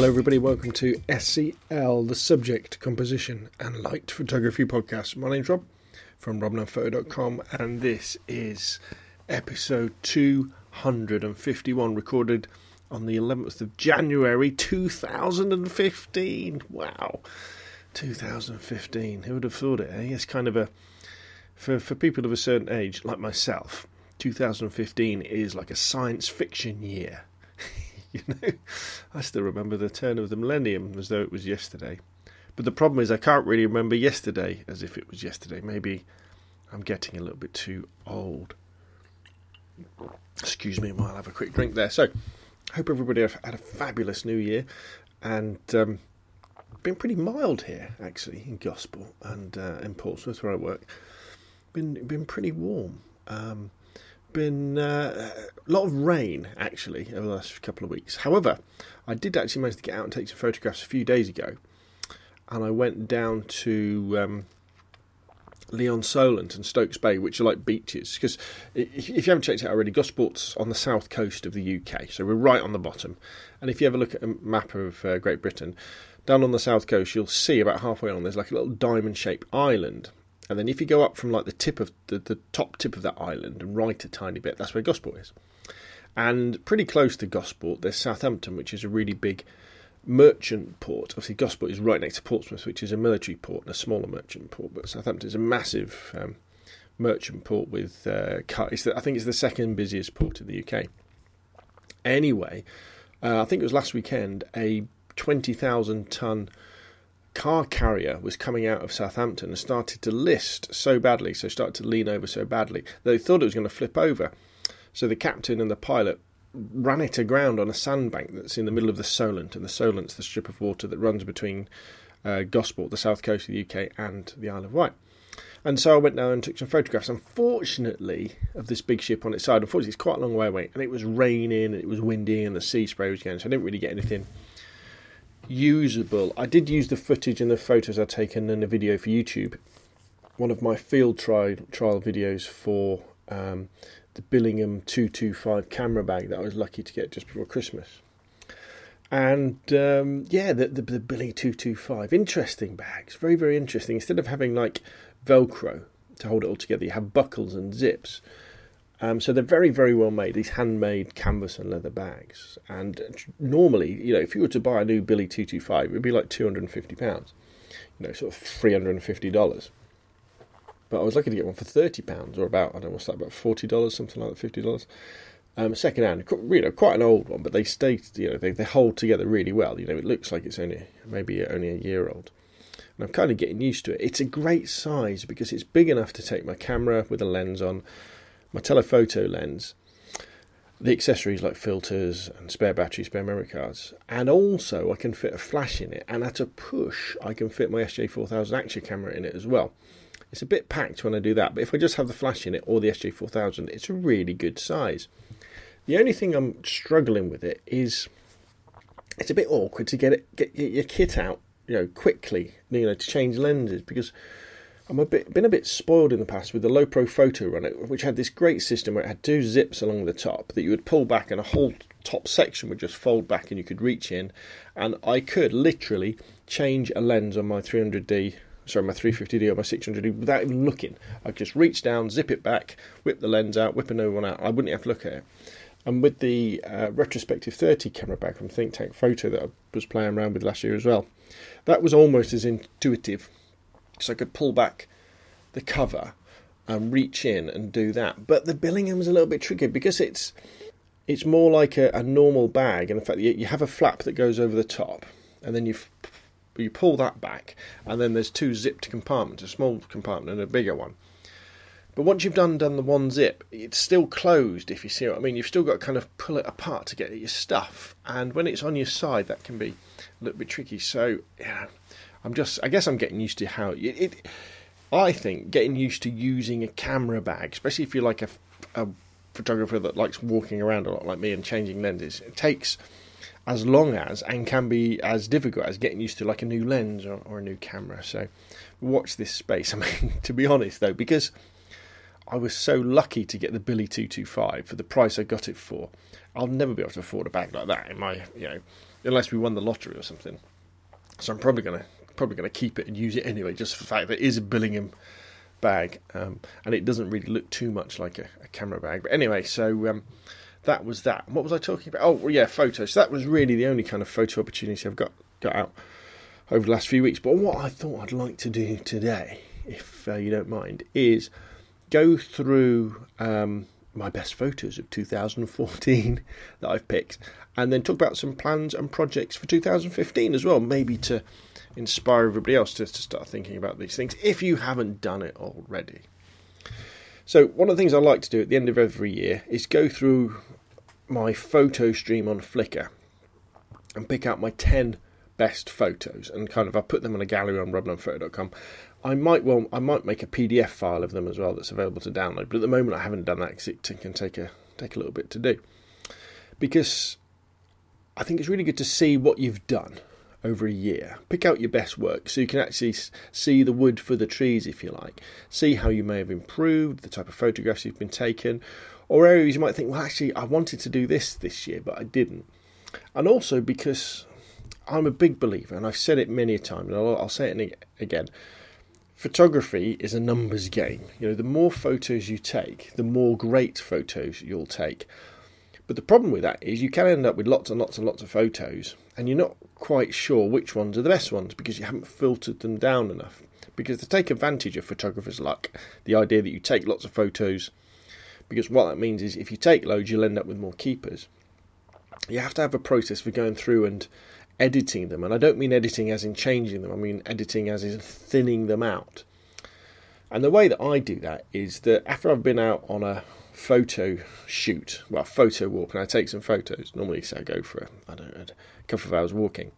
Hello, everybody. Welcome to SCL, the Subject, Composition and Light Photography Podcast. My name's Rob from robnunphoto.com, and this is episode 251, recorded on the 11th of January 2015. Wow, 2015. Who would have thought it? Eh? It's kind of a for for people of a certain age, like myself. 2015 is like a science fiction year. you know, I still remember the turn of the millennium as though it was yesterday. But the problem is, I can't really remember yesterday as if it was yesterday. Maybe I'm getting a little bit too old. Excuse me while I have a quick drink there. So, I hope everybody had a fabulous new year and um, been pretty mild here actually in Gosport and uh, in Portsmouth where I work. Been been pretty warm. Um, been uh, a lot of rain actually over the last couple of weeks. However, I did actually manage to get out and take some photographs a few days ago, and I went down to um, Lee-on-Solent and Stokes Bay, which are like beaches. Because if you haven't checked it out already, Gosport's on the south coast of the UK, so we're right on the bottom. And if you ever look at a map of uh, Great Britain, down on the south coast, you'll see about halfway on there's like a little diamond-shaped island and then if you go up from like the tip of the, the top tip of that island and right a tiny bit, that's where Gosport is. And pretty close to Gosport, there's Southampton, which is a really big merchant port. Obviously, Gosport is right next to Portsmouth, which is a military port and a smaller merchant port. But Southampton is a massive um, merchant port with uh, it's the, I think it's the second busiest port in the UK. Anyway, uh, I think it was last weekend a twenty thousand ton car carrier was coming out of Southampton and started to list so badly, so started to lean over so badly, they thought it was going to flip over. So the captain and the pilot ran it aground on a sandbank that's in the middle of the Solent, and the Solent's the strip of water that runs between uh, Gosport, the south coast of the UK, and the Isle of Wight. And so I went down and took some photographs. Unfortunately, of this big ship on its side, unfortunately, it's quite a long way away, and it was raining, and it was windy, and the sea spray was going, so I didn't really get anything usable. I did use the footage and the photos I'd taken in a video for YouTube. One of my field trial trial videos for um, the Billingham 225 camera bag that I was lucky to get just before Christmas. And um, yeah, the, the, the Billy 225, interesting bags, very, very interesting. Instead of having like Velcro to hold it all together, you have buckles and zips. Um, so they're very, very well made. These handmade canvas and leather bags. And normally, you know, if you were to buy a new Billy two two five, it would be like two hundred and fifty pounds. You know, sort of three hundred and fifty dollars. But I was lucky to get one for thirty pounds, or about I don't know what's that, about forty dollars, something like that, fifty dollars. Um, second hand, you know, quite an old one, but they stay, you know, they, they hold together really well. You know, it looks like it's only maybe only a year old. And I'm kind of getting used to it. It's a great size because it's big enough to take my camera with a lens on my telephoto lens, the accessories like filters and spare batteries, spare memory cards, and also I can fit a flash in it. And at a push, I can fit my SJ4000 action camera in it as well. It's a bit packed when I do that, but if I just have the flash in it or the SJ4000, it's a really good size. The only thing I'm struggling with it is it's a bit awkward to get it get your kit out, you know, quickly, you know, to change lenses because I'm a bit been a bit spoiled in the past with the Lowepro Photo Runner, which had this great system where it had two zips along the top that you would pull back, and a whole top section would just fold back, and you could reach in, and I could literally change a lens on my 300D. Sorry, my 350D or my 600D without even looking. I just reach down, zip it back, whip the lens out, whip another one out. I wouldn't have to look at it. And with the uh, retrospective 30 camera bag from Think Tank Photo that I was playing around with last year as well, that was almost as intuitive so I could pull back the cover and reach in and do that. But the Billingham a little bit tricky because it's it's more like a, a normal bag, and in fact, you, you, have a flap that goes over the top, and then you you pull that back, and then there's two zipped compartments, a small compartment and a bigger one. But once you've done done the one zip, it's still closed. If you see what I mean, you've still got to kind of pull it apart to get at your stuff, and when it's on your side, that can be a little bit tricky. So yeah, I'm just, I guess I'm getting used to how it, it I think getting used to using a camera bag, especially if you're like a, a photographer that likes walking around a lot like me and changing lenses, it takes as long as and can be as difficult as getting used to like a new lens or, or, a new camera. So watch this space. I mean, to be honest though, because I was so lucky to get the Billy 225 for the price I got it for, I'll never be able to afford a bag like that in my, you know, unless we won the lottery or something. So I'm probably gonna probably gonna keep it and use it anyway, just for the fact that it is a Billingham bag, um, and it doesn't really look too much like a, a camera bag. But anyway, so um, that was that. What was I talking about? Oh, well, yeah, photos. So that was really the only kind of photo opportunity I've got got out over the last few weeks. But what I thought I'd like to do today, if uh, you don't mind, is go through um, my best photos of 2014 that I've picked, and then talk about some plans and projects for 2015 as well, maybe to inspire everybody else to, to start thinking about these things if you haven't done it already. So, one of the things I like to do at the end of every year is go through my photo stream on Flickr and pick out my 10 best photos and kind of I put them in a gallery on robnunphoto.com. I might well I might make a PDF file of them as well that's available to download, but at the moment I haven't done that because it can take a take a little bit to do. Because I think it's really good to see what you've done over a year. Pick out your best work so you can actually see the wood for the trees, if you like. See how you may have improved, the type of photographs you've been taken, or areas you might think, well, actually, I wanted to do this this year, but I didn't. And also because I'm a big believer, and I've said it many a time, and I'll, I'll say it again. Photography is a numbers game. You know, the more photos you take, the more great photos you'll take. But the problem with that is you can end up with lots and lots and lots of photos, and you're not quite sure which ones are the best ones because you haven't filtered them down enough. Because to take advantage of photographers' luck, the idea that you take lots of photos, because what that means is if you take loads, you'll end up with more keepers. You have to have a process for going through and editing them, and I don't mean editing as in changing them, I mean editing as in thinning them out. And the way that I do that is that after I've been out on a photo shoot, well, photo walk, and I take some photos. Normally, say I go for a, I don't know, couple of hours walking.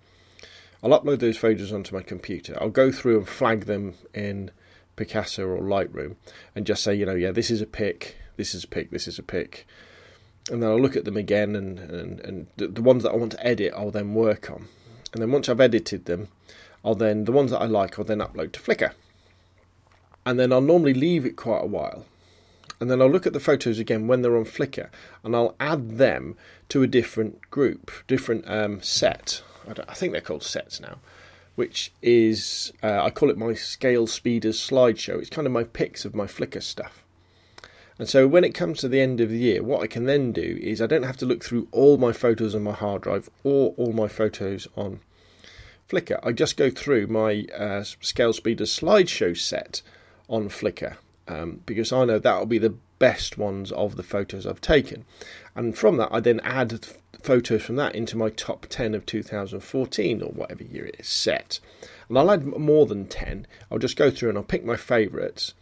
I'll upload those photos onto my computer. I'll go through and flag them in Picasa or Lightroom, and just say, you know, yeah, this is a pic, this is a pic, this is a pic, and then I'll look at them again, and and and the, the ones that I want to edit, I'll then work on, and then once I've edited them, I'll then the ones that I like, I'll then upload to Flickr, and then I'll normally leave it quite a while and then I'll look at the photos again when they're on Flickr, and I'll add them to a different group, different um, set. I, I, think they're called sets now, which is uh, I call it my Scale Speeders slideshow. It's kind of my pics of my Flickr stuff. And so when it comes to the end of the year, what I can then do is I don't have to look through all my photos on my hard drive or all my photos on Flickr. I just go through my uh, Scale Speeders slideshow set on Flickr um, because I know that'll be the best ones of the photos I've taken. And from that, I then add photos from that into my top 10 of 2014 or whatever year it is set. And I'll add more than 10. I'll just go through and I'll pick my favourites.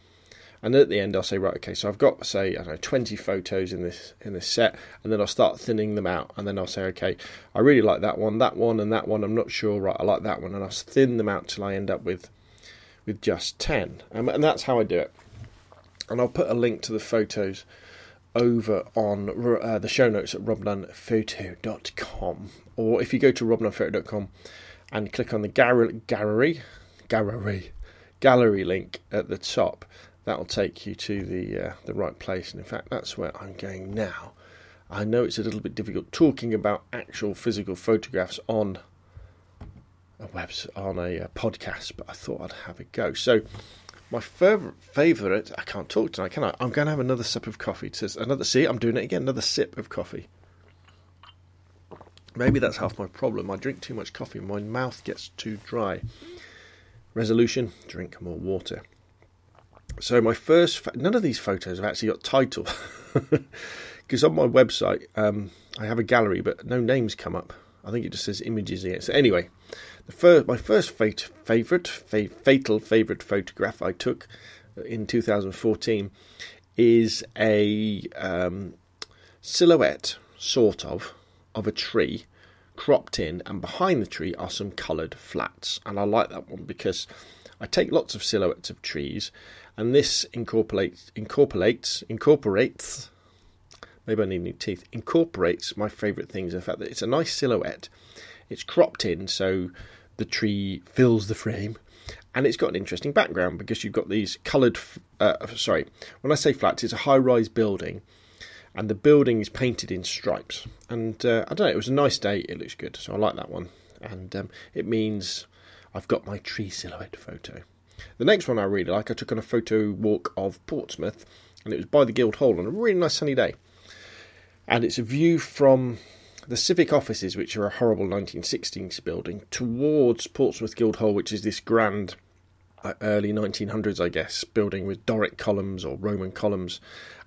And at the end, I'll say, right, okay, so I've got, say, I don't know, 20 photos in this in this set, and then I'll start thinning them out. And then I'll say, okay, I really like that one, that one, and that one. I'm not sure, right? I like that one, and I'll thin them out till I end up with with just 10. Um, and that's how I do it and I'll put a link to the photos over on uh, the show notes at robnunphoto.com. Or if you go to robnunphoto.com and click on the gallery, gallery, gallery, gallery link at the top, that'll take you to the uh, the right place. And in fact, that's where I'm going now. I know it's a little bit difficult talking about actual physical photographs on a web on a, a uh, podcast, but I thought I'd have a go. So my favourite, I can't talk tonight, can I? I'm going to have another sip of coffee. Says another. See, I'm doing it again. Another sip of coffee. Maybe that's half my problem. I drink too much coffee. My mouth gets too dry. Resolution: drink more water. So my first, none of these photos have actually got title, because on my website um, I have a gallery, but no names come up. I think it just says images here. So anyway, the first, my first fate, favorite, fa- fatal favorite photograph I took in 2014 is a um, silhouette, sort of, of a tree cropped in, and behind the tree are some coloured flats. And I like that one because I take lots of silhouettes of trees, and this incorporates incorporates incorporates maybe I need new teeth, incorporates my favourite things. The fact that it's a nice silhouette, it's cropped in so the tree fills the frame, and it's got an interesting background because you've got these coloured. Uh, sorry, when I say flats, it's a high-rise building, and the building is painted in stripes. And uh, I don't know, it was a nice day. It looks good, so I like that one. And um, it means I've got my tree silhouette photo. The next one I really like, I took on a photo walk of Portsmouth, and it was by the Guildhall on a really nice sunny day. And it's a view from the civic offices, which are a horrible 1916s building, towards Portsmouth Guildhall, which is this grand uh, early 1900s, I guess, building with Doric columns or Roman columns.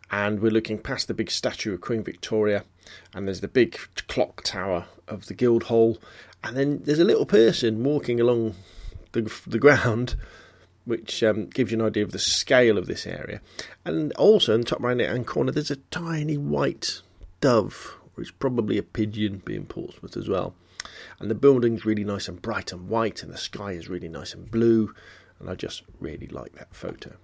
And we're looking past the big statue of Queen Victoria, and there's the big clock tower of the Guildhall, and then there's a little person walking along the, the ground which um, gives you an idea of the scale of this area. And also in the top right hand corner, there's a tiny white dove, or it's probably a pigeon being Portsmouth as well. And the building's really nice and bright and white, and the sky is really nice and blue. And I just really like that photo.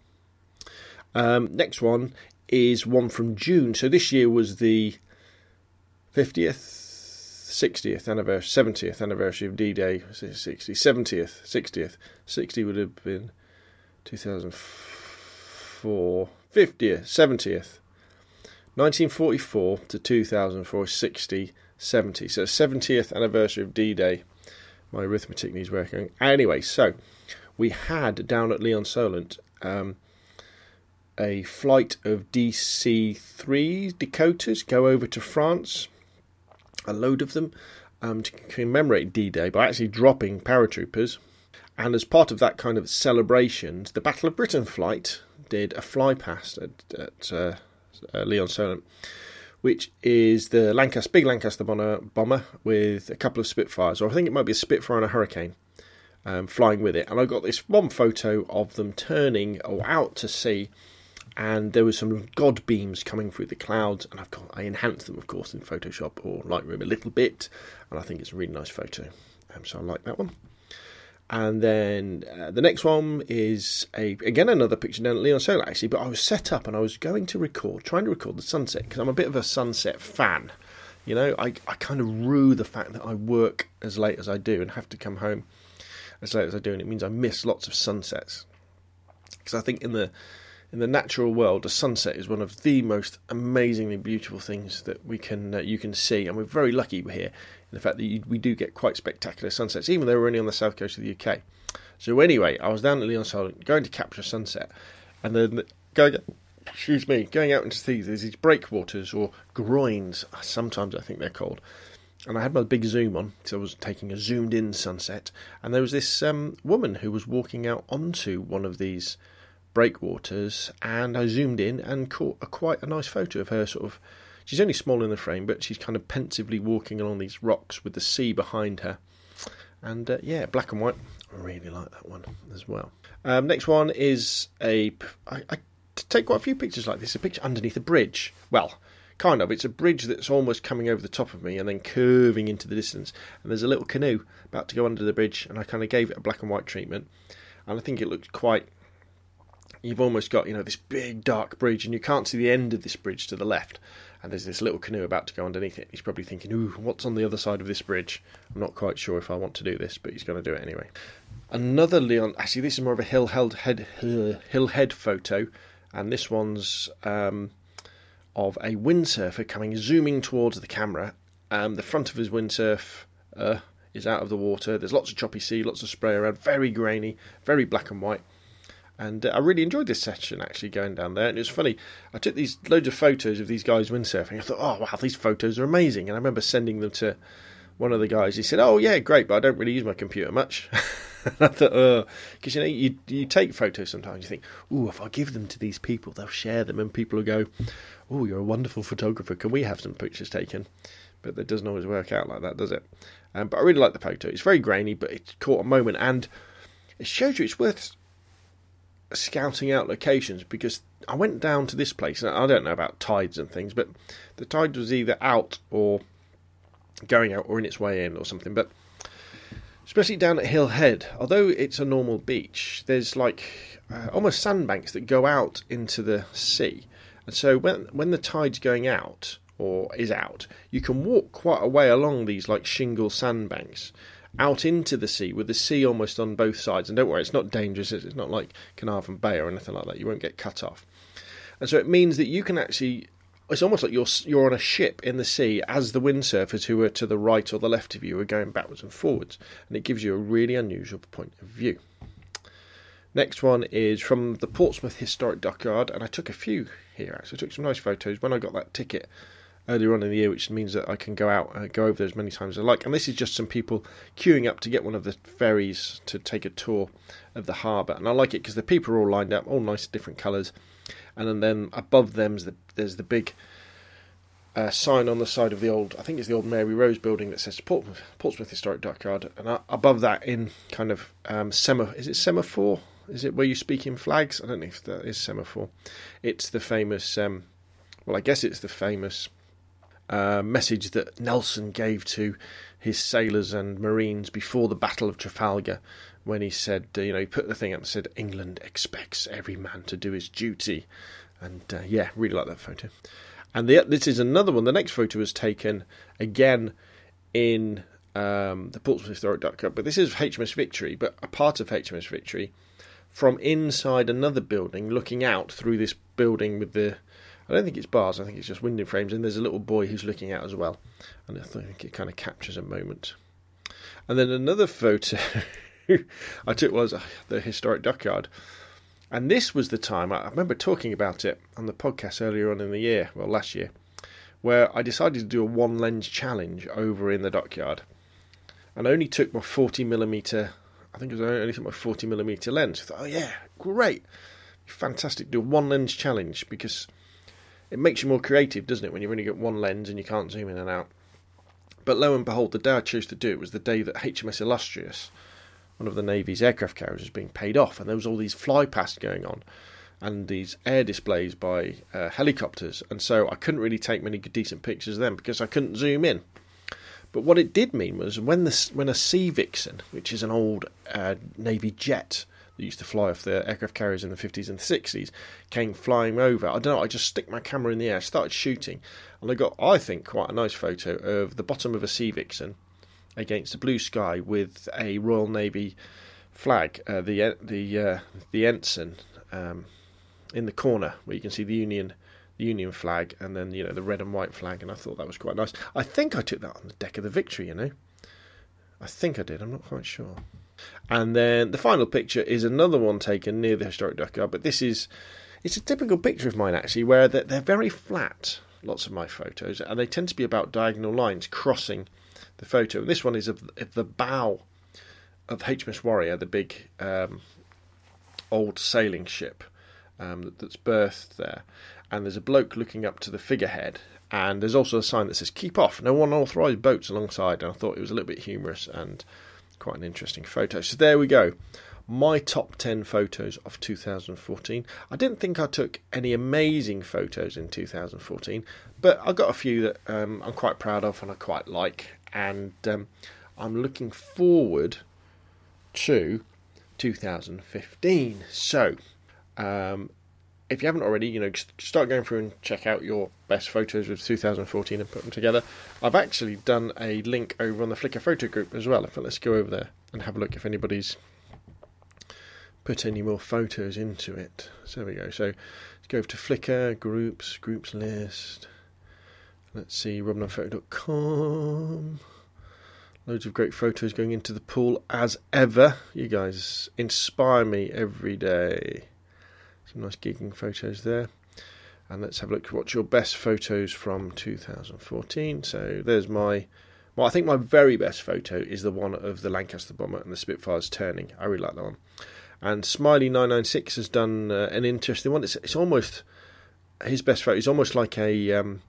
Um, next one is one from June. So this year was the 50th 60th anniversary, 70th anniversary of D-Day, 60, 70th, 60th, 60 would have been 2004, 50th, 70th, 1944 to 2004, 60, 70. So 70th anniversary of D-Day. My arithmetic needs working. Anyway, so we had down at Lee-on-Solent um, a flight of DC-3 Dakotas go over to France a load of them um, to commemorate D Day by actually dropping paratroopers. And as part of that kind of celebration, the Battle of Britain flight did a fly past at, at uh, uh, Lee-on-Solent, which is the Lancaster, big Lancaster bomber, bomber with a couple of Spitfires, or I think it might be a Spitfire and a Hurricane. Um, flying with it, and I got this one photo of them turning out to sea and there was some god beams coming through the clouds and I've got I enhanced them of course in Photoshop or Lightroom a little bit and I think it's a really nice photo um, so I like that one and then uh, the next one is a again another picture down at Lee-on-Solent actually but I was set up and I was going to record trying to record the sunset because I'm a bit of a sunset fan. You know I, I kind of rue the fact that I work as late as I do and have to come home as late as I do and it means I miss lots of sunsets. Because I think in the in the natural world, a sunset is one of the most amazingly beautiful things that we can uh, you can see, and we're very lucky here in the fact that you, we do get quite spectacular sunsets, even though we're only on the south coast of the UK. So anyway, I was down at Lee-on-Solent going to capture a sunset, and then going, excuse me, going out into these these breakwaters or groins, sometimes I think they're called. And I had my big zoom on, so I was taking a zoomed in sunset, and there was this um, woman who was walking out onto one of these breakwaters, and I zoomed in and caught a, quite a nice photo of her. Sort of, she's only small in the frame, but she's kind of pensively walking along these rocks with the sea behind her. And uh, yeah, black and white. I really like that one as well. Um, next one is a. I, I take quite a few pictures like this. A picture underneath a bridge. Well, kind of. It's a bridge that's almost coming over the top of me and then curving into the distance. And there's a little canoe about to go under the bridge, and I kind of gave it a black and white treatment. And I think it looked quite you've almost got you know this big dark bridge, and you can't see the end of this bridge to the left. And there's this little canoe about to go underneath it. He's probably thinking, "Ooh, what's on the other side of this bridge?" I'm not quite sure if I want to do this, but he's going to do it anyway. Another Leon. Actually, this is more of a hill held head hill head photo, and this one's um, of a windsurfer coming zooming towards the camera. Um, the front of his windsurf uh, is out of the water. There's lots of choppy sea, lots of spray around, very grainy, very black and white. And uh, I really enjoyed this session actually going down there. And it was funny. I took these loads of photos of these guys windsurfing. I thought, oh wow, these photos are amazing. And I remember sending them to one of the guys. He said, oh yeah, great, but I don't really use my computer much. and I thought, oh, because you know, you you take photos sometimes. You think, oh, if I give them to these people, they'll share them, and people will go, oh, you're a wonderful photographer. Can we have some pictures taken? But that doesn't always work out like that, does it? Um, but I really like the photo. It's very grainy, but it caught a moment, and it shows you it's worth scouting out locations because I went down to this place. I don't know about tides and things, but the tide was either out or going out or in its way in or something. But especially down at Hill Head, although it's a normal beach, there's like uh, almost sandbanks that go out into the sea. And so when when the tide's going out or is out, you can walk quite a way along these like shingle sandbanks out into the sea with the sea almost on both sides. And don't worry, it's not dangerous. It's not like Carnarvon Bay or anything like that. You won't get cut off. And so it means that you can actually it's almost like you're you're on a ship in the sea as the windsurfers who are to the right or the left of you are going backwards and forwards, and it gives you a really unusual point of view. Next one is from the Portsmouth Historic Dockyard, and I took a few here actually. I took some nice photos when I got that ticket earlier on in the year, which means that I can go out and go over there as many times as I like. And this is just some people queuing up to get one of the ferries to take a tour of the harbour, and I like it because the people are all lined up, all nice different colours, and then above them the, there's the big uh, sign on the side of the old, I think it's the old Mary Rose building that says Portsmouth, Portsmouth Historic Dockyard, and uh, above that in kind of um, sema, is it semaphore? Is it where you speak in flags? I don't know if that is semaphore. It's the famous, um, well, I guess it's the famous uh, message that Nelson gave to his sailors and marines before the Battle of Trafalgar, when he said, uh, you know, he put the thing up and said, England expects every man to do his duty. And uh, yeah, really like that photo. And the, this is another one. The next photo was taken again in um, the Portsmouth Historic Dockyard, but this is HMS Victory, but a part of HMS Victory from inside another building, looking out through this building with the. I don't think it's bars. I think it's just window frames, and there's a little boy who's looking out as well, and I think it kind of captures a moment. And then another photo I took was uh, the historic dockyard, and this was the time I remember talking about it on the podcast earlier on in the year, well last year, where I decided to do a one lens challenge over in the dockyard, and I only took my 40 millimeter I think it was only took my 40 millimeter lens. I thought, oh yeah, great, fantastic. Do a one lens challenge because it makes you more creative, doesn't it? When you've only get one lens and you can't zoom in and out. But lo and behold, the day I chose to do it was the day that HMS Illustrious, one of the Navy's aircraft carriers, was being paid off, and there was all these fly pasts going on, and these air displays by uh, helicopters, and so I couldn't really take many decent pictures of them because I couldn't zoom in. But what it did mean was when the when a Sea Vixen, which is an old uh, Navy jet that used to fly off the aircraft carriers in the 50s and 60s, came flying over. I don't know. I just stick my camera in the air, started shooting, and I got, I think, quite a nice photo of the bottom of a Sea Vixen against the blue sky with a Royal Navy flag, uh, the the uh, the ensign um, in the corner where you can see the Union the Union flag and then you know the red and white flag, and I thought that was quite nice. I think I took that on the deck of the Victory, you know. I think I did. I'm not quite sure. And then the final picture is another one taken near the historic dockyard, but this is it's a typical picture of mine actually, where they're, they're very flat. Lots of my photos, and they tend to be about diagonal lines crossing the photo. And this one is of, of the bow of HMS Warrior, the big um, old sailing ship um, that's berthed there and there's a bloke looking up to the figurehead, and there's also a sign that says "Keep off, no unauthorised boats alongside." And I thought it was a little bit humorous and quite an interesting photo. So there we go, my top ten photos of 2014. I didn't think I took any amazing photos in 2014, but I got a few that um, I'm quite proud of and I quite like, and um, I'm looking forward to 2015. So. Um, if you haven't already, you know, start going through and check out your best photos of 2014 and put them together. I've actually done a link over on the Flickr photo group as well. Let's go over there and have a look if anybody's put any more photos into it. So there we go. So let's go over to Flickr, groups, groups list. Let's see, robnunphoto.com. Loads of great photos going into the pool as ever. You guys inspire me every day. Some nice gigging photos there. And let's have a look at what's your best photos from 2014. So there's my, well, I think my very best photo is the one of the Lancaster bomber and the Spitfires turning. I really like that one. And Smiley996 has done uh, an interesting one. It's, it's almost, his best photo is almost like a um,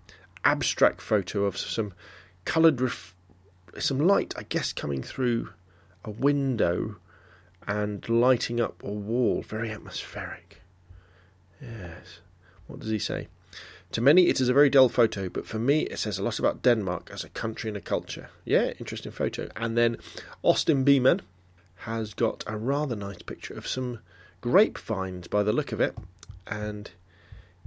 abstract photo of some coloured, ref- some light, I guess, coming through a window and lighting up a wall. Very atmospheric. Yes. What does he say? To many, it is a very dull photo, but for me, it says a lot about Denmark as a country and a culture. Yeah, interesting photo. And then Austin Beeman has got a rather nice picture of some grapevines by the look of it. And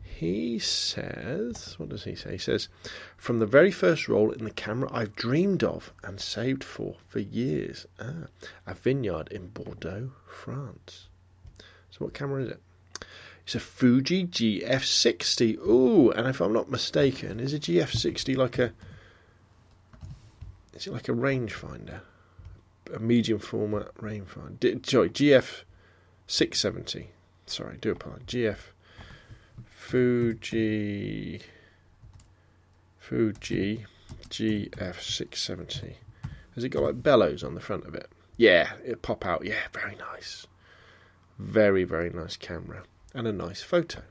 he says, what does he say? He says, from the very first roll in the camera I've dreamed of and saved for for years. Ah, a vineyard in Bordeaux, France. So, what camera is it? It's a Fuji GF60. Ooh, and if I'm not mistaken, is a GF60 like a is it like a rangefinder? A medium format rangefinder. Sorry, GF670. Sorry, do apologize. GF Fuji Fuji GF670. Has it got like bellows on the front of it? Yeah, it pop out. Yeah, very nice. Very, very nice camera and a nice photo.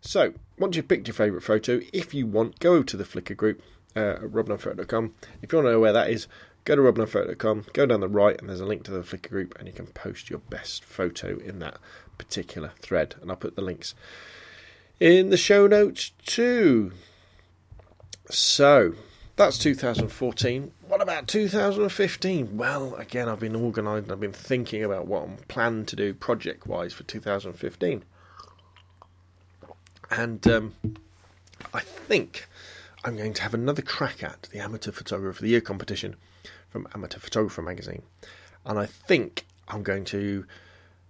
So, once you've picked your favourite photo, if you want, go to the Flickr group uh, at. If you want to know where that is, go to robnunphoto.com, go down the right, and there's a link to the Flickr group, and you can post your best photo in that particular thread. And I'll put the links in the show notes too. So, that's 2014. What about 2015? Well, again, I've been organised I've been thinking about what I'm planning to do project wise for 2015. And um, I think I'm going to have another crack at the Amateur Photographer of the Year competition from Amateur Photographer magazine. And I think I'm going to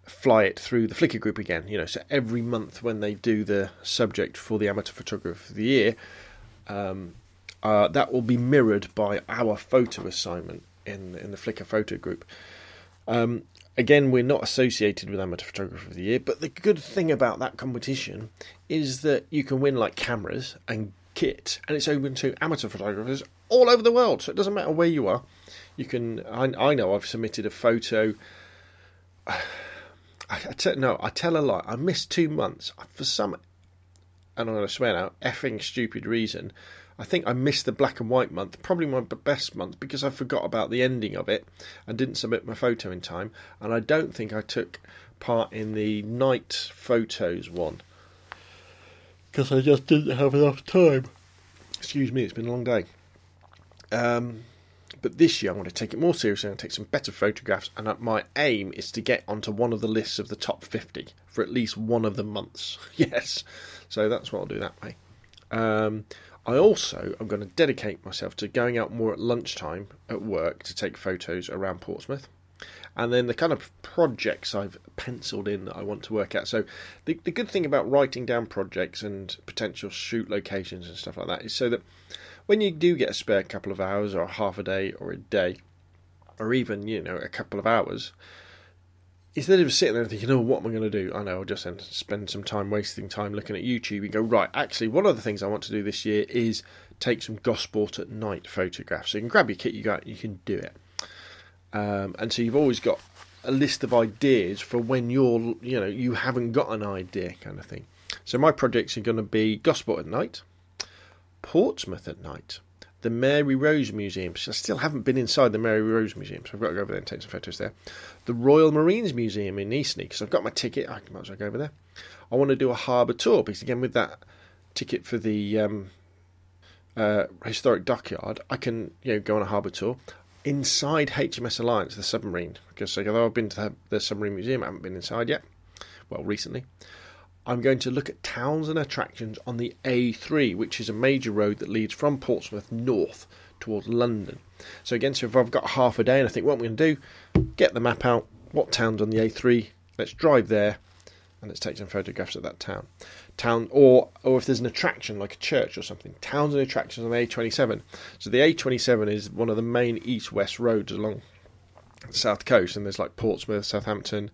fly it through the Flickr group again. You know, so every month when they do the subject for the Amateur Photographer of the Year, um, uh, that will be mirrored by our photo assignment in in the Flickr photo group. Um, again, we're not associated with Amateur Photographer of the Year, but the good thing about that competition is that you can win like cameras and kit, and it's open to amateur photographers all over the world. So it doesn't matter where you are. You can. I, I know I've submitted a photo. I, I no, I tell a lie. I missed two months for some, and I'm going to swear now, effing stupid reason. I think I missed the black and white month, probably my best month, because I forgot about the ending of it and didn't submit my photo in time. And I don't think I took part in the night photos one because I just didn't have enough time. Excuse me, it's been a long day. Um, but this year I'm going to take it more seriously and take some better photographs. And my aim is to get onto one of the lists of the top 50 for at least one of the months. yes, so that's what I'll do that way. Um, I also am going to dedicate myself to going out more at lunchtime at work to take photos around Portsmouth. And then the kind of projects I've penciled in that I want to work at. So, the, the good thing about writing down projects and potential shoot locations and stuff like that is so that when you do get a spare couple of hours or half a day or a day, or even, you know, a couple of hours, instead of sitting there thinking, oh, what am I going to do? I know, I'll just spend some time wasting time looking at YouTube and go, right, actually, one of the things I want to do this year is take some Gosport at night photographs. So you can grab your kit, you go, you can do it. Um, and so you've always got a list of ideas for when you're, you know, you haven't got an idea kind of thing. So my projects are going to be Gosport at night, Portsmouth at night, the Mary Rose Museum. I still haven't been inside the Mary Rose Museum, so I've got to go over there and take some photos there. The Royal Marines Museum in Eastney, because I've got my ticket, I might as well go over there. I want to do a harbour tour, because again, with that ticket for the um, uh, historic dockyard, I can you know go on a harbour tour inside HMS Alliance, the submarine. Because although I've been to the submarine museum, I haven't been inside yet. Well, recently. I'm going to look at towns and attractions on the A3, which is a major road that leads from Portsmouth north towards London. So again, so if I've got half a day and I think what I'm going to do, get the map out, what town's on the A3, let's drive there and let's take some photographs of that town. Town or or if there's an attraction like a church or something, towns and attractions on the A27. So the A27 is one of the main east-west roads along the south coast, and there's like Portsmouth, Southampton,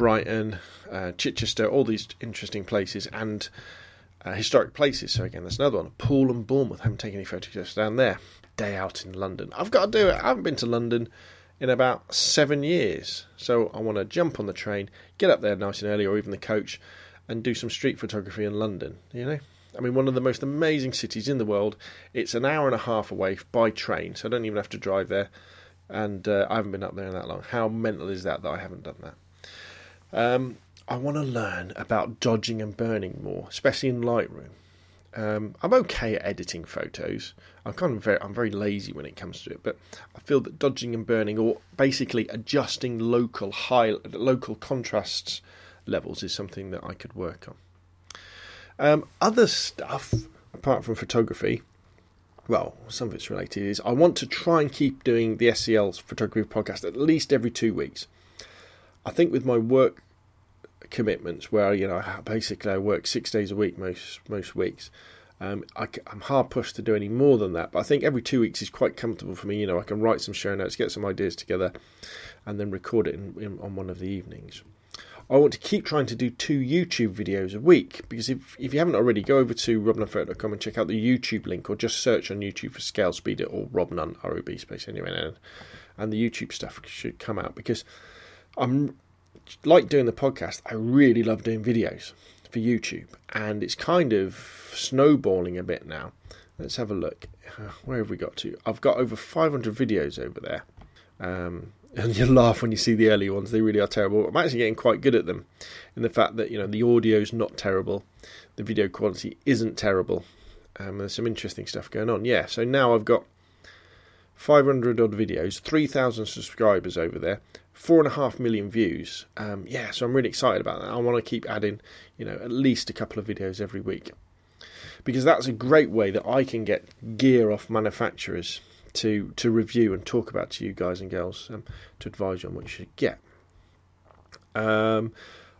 Brighton, uh, Chichester, all these interesting places and uh, historic places. So again, that's another one. Poole and Bournemouth. Haven't taken any photographs down there. Day out in London. I've got to do it. I haven't been to London in about seven years. So I want to jump on the train, get up there nice and early, or even the coach, and do some street photography in London. You know, I mean, one of the most amazing cities in the world. It's an hour and a half away by train, so I don't even have to drive there. And uh, I haven't been up there in that long. How mental is that that I haven't done that? Um, I want to learn about dodging and burning more, especially in Lightroom. Um, I'm okay at editing photos. I'm kind of very, I'm very lazy when it comes to it, but I feel that dodging and burning, or basically adjusting local high, local contrasts levels, is something that I could work on. Um, other stuff apart from photography, well, some of it's related. Is I want to try and keep doing the SCL's photography podcast at least every two weeks. I think with my work commitments where you know basically I work six days a week most most weeks. Um, I, am hard pushed to do any more than that, but I think every two weeks is quite comfortable for me. You know, I can write some show notes, get some ideas together, and then record it in, in, on one of the evenings. I want to keep trying to do two YouTube videos a week because if, if you haven't already, go over to robnunphoto.com and check out the YouTube link or just search on YouTube for Scale Speeder or Rob Nunn, ROB space anyway, and, and the YouTube stuff should come out because I'm like doing the podcast, I really love doing videos for YouTube, and it's kind of snowballing a bit now. Let's have a look. Where have we got to? I've got over 500 videos over there. Um, and you laugh when you see the early ones. They really are terrible. I'm actually getting quite good at them, in the fact that you know the audio's not terrible, the video quality isn't terrible. Um, there's some interesting stuff going on. Yeah, so now I've got 500 odd videos, 3,000 subscribers over there, four and a half million views. Um, yeah, so I'm really excited about that. I want to keep adding, you know, at least a couple of videos every week because that's a great way that I can get gear off manufacturers to to review and talk about to you guys and girls um, to advise you on what you should get. Um,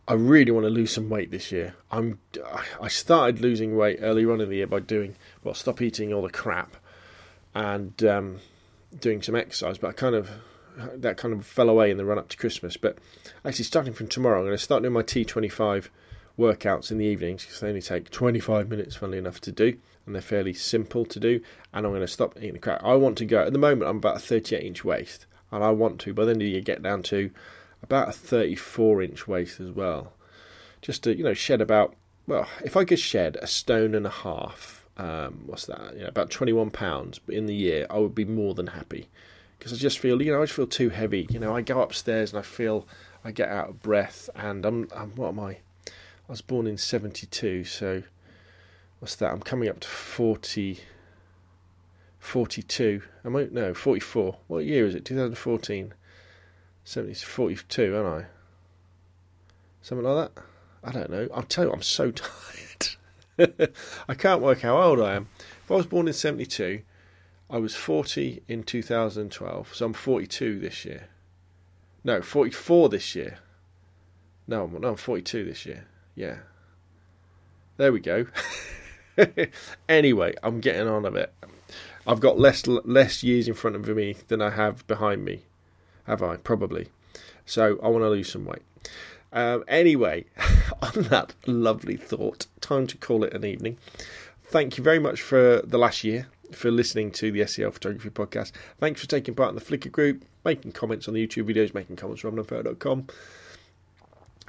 I really want to lose some weight this year. I'm I started losing weight earlier on in the year by doing well, stop eating all the crap and um, doing some exercise, but I kind of that kind of fell away in the run up to Christmas. But actually, starting from tomorrow, I'm going to start doing my T25 workouts in the evenings because they only take 25 minutes, funnily enough, to do, and they're fairly simple to do. And I'm going to stop eating the crap. I want to go at the moment. I'm about a 38 inch waist, and I want to by the end of year get down to about a 34 inch waist as well, just to you know shed about well, if I could shed a stone and a half. Um, what's that? You know, about 21 pounds in the year, I would be more than happy because I just feel, you know, I just feel too heavy. You know, I go upstairs and I feel I get out of breath, and I'm, I'm what am I? I was born in '72, so what's that? I'm coming up to 40, 42. Am I? No, 44. What year is it? 2014. 70, 42, aren't I? Something like that. I don't know. I'll tell you, I'm so tired. I can't work how old I am. If I was born in 72, I was 40 in 2012, so I'm 42 this year. No, 44 this year. No, no, I'm 42 this year. Yeah. There we go. anyway, I'm getting on a bit. I've got less less years in front of me than I have behind me. Have I? Probably. So I want to lose some weight. Um, anyway, on that lovely thought, time to call it an evening. Thank you very much for the last year for listening to the SCL Photography Podcast. Thanks for taking part in the Flickr group, making comments on the YouTube videos, making comments on robnunphoto.com.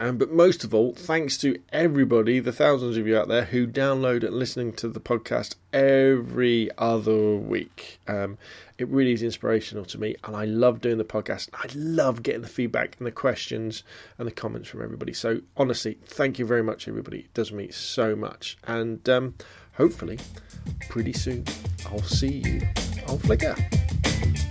Um, but most of all, thanks to everybody, the thousands of you out there who download and listening to the podcast every other week. Um, it really is inspirational to me, and I love doing the podcast. I love getting the feedback and the questions and the comments from everybody. So honestly, thank you very much, everybody. It does me so much, and um, hopefully, pretty soon, I'll see you on Flickr.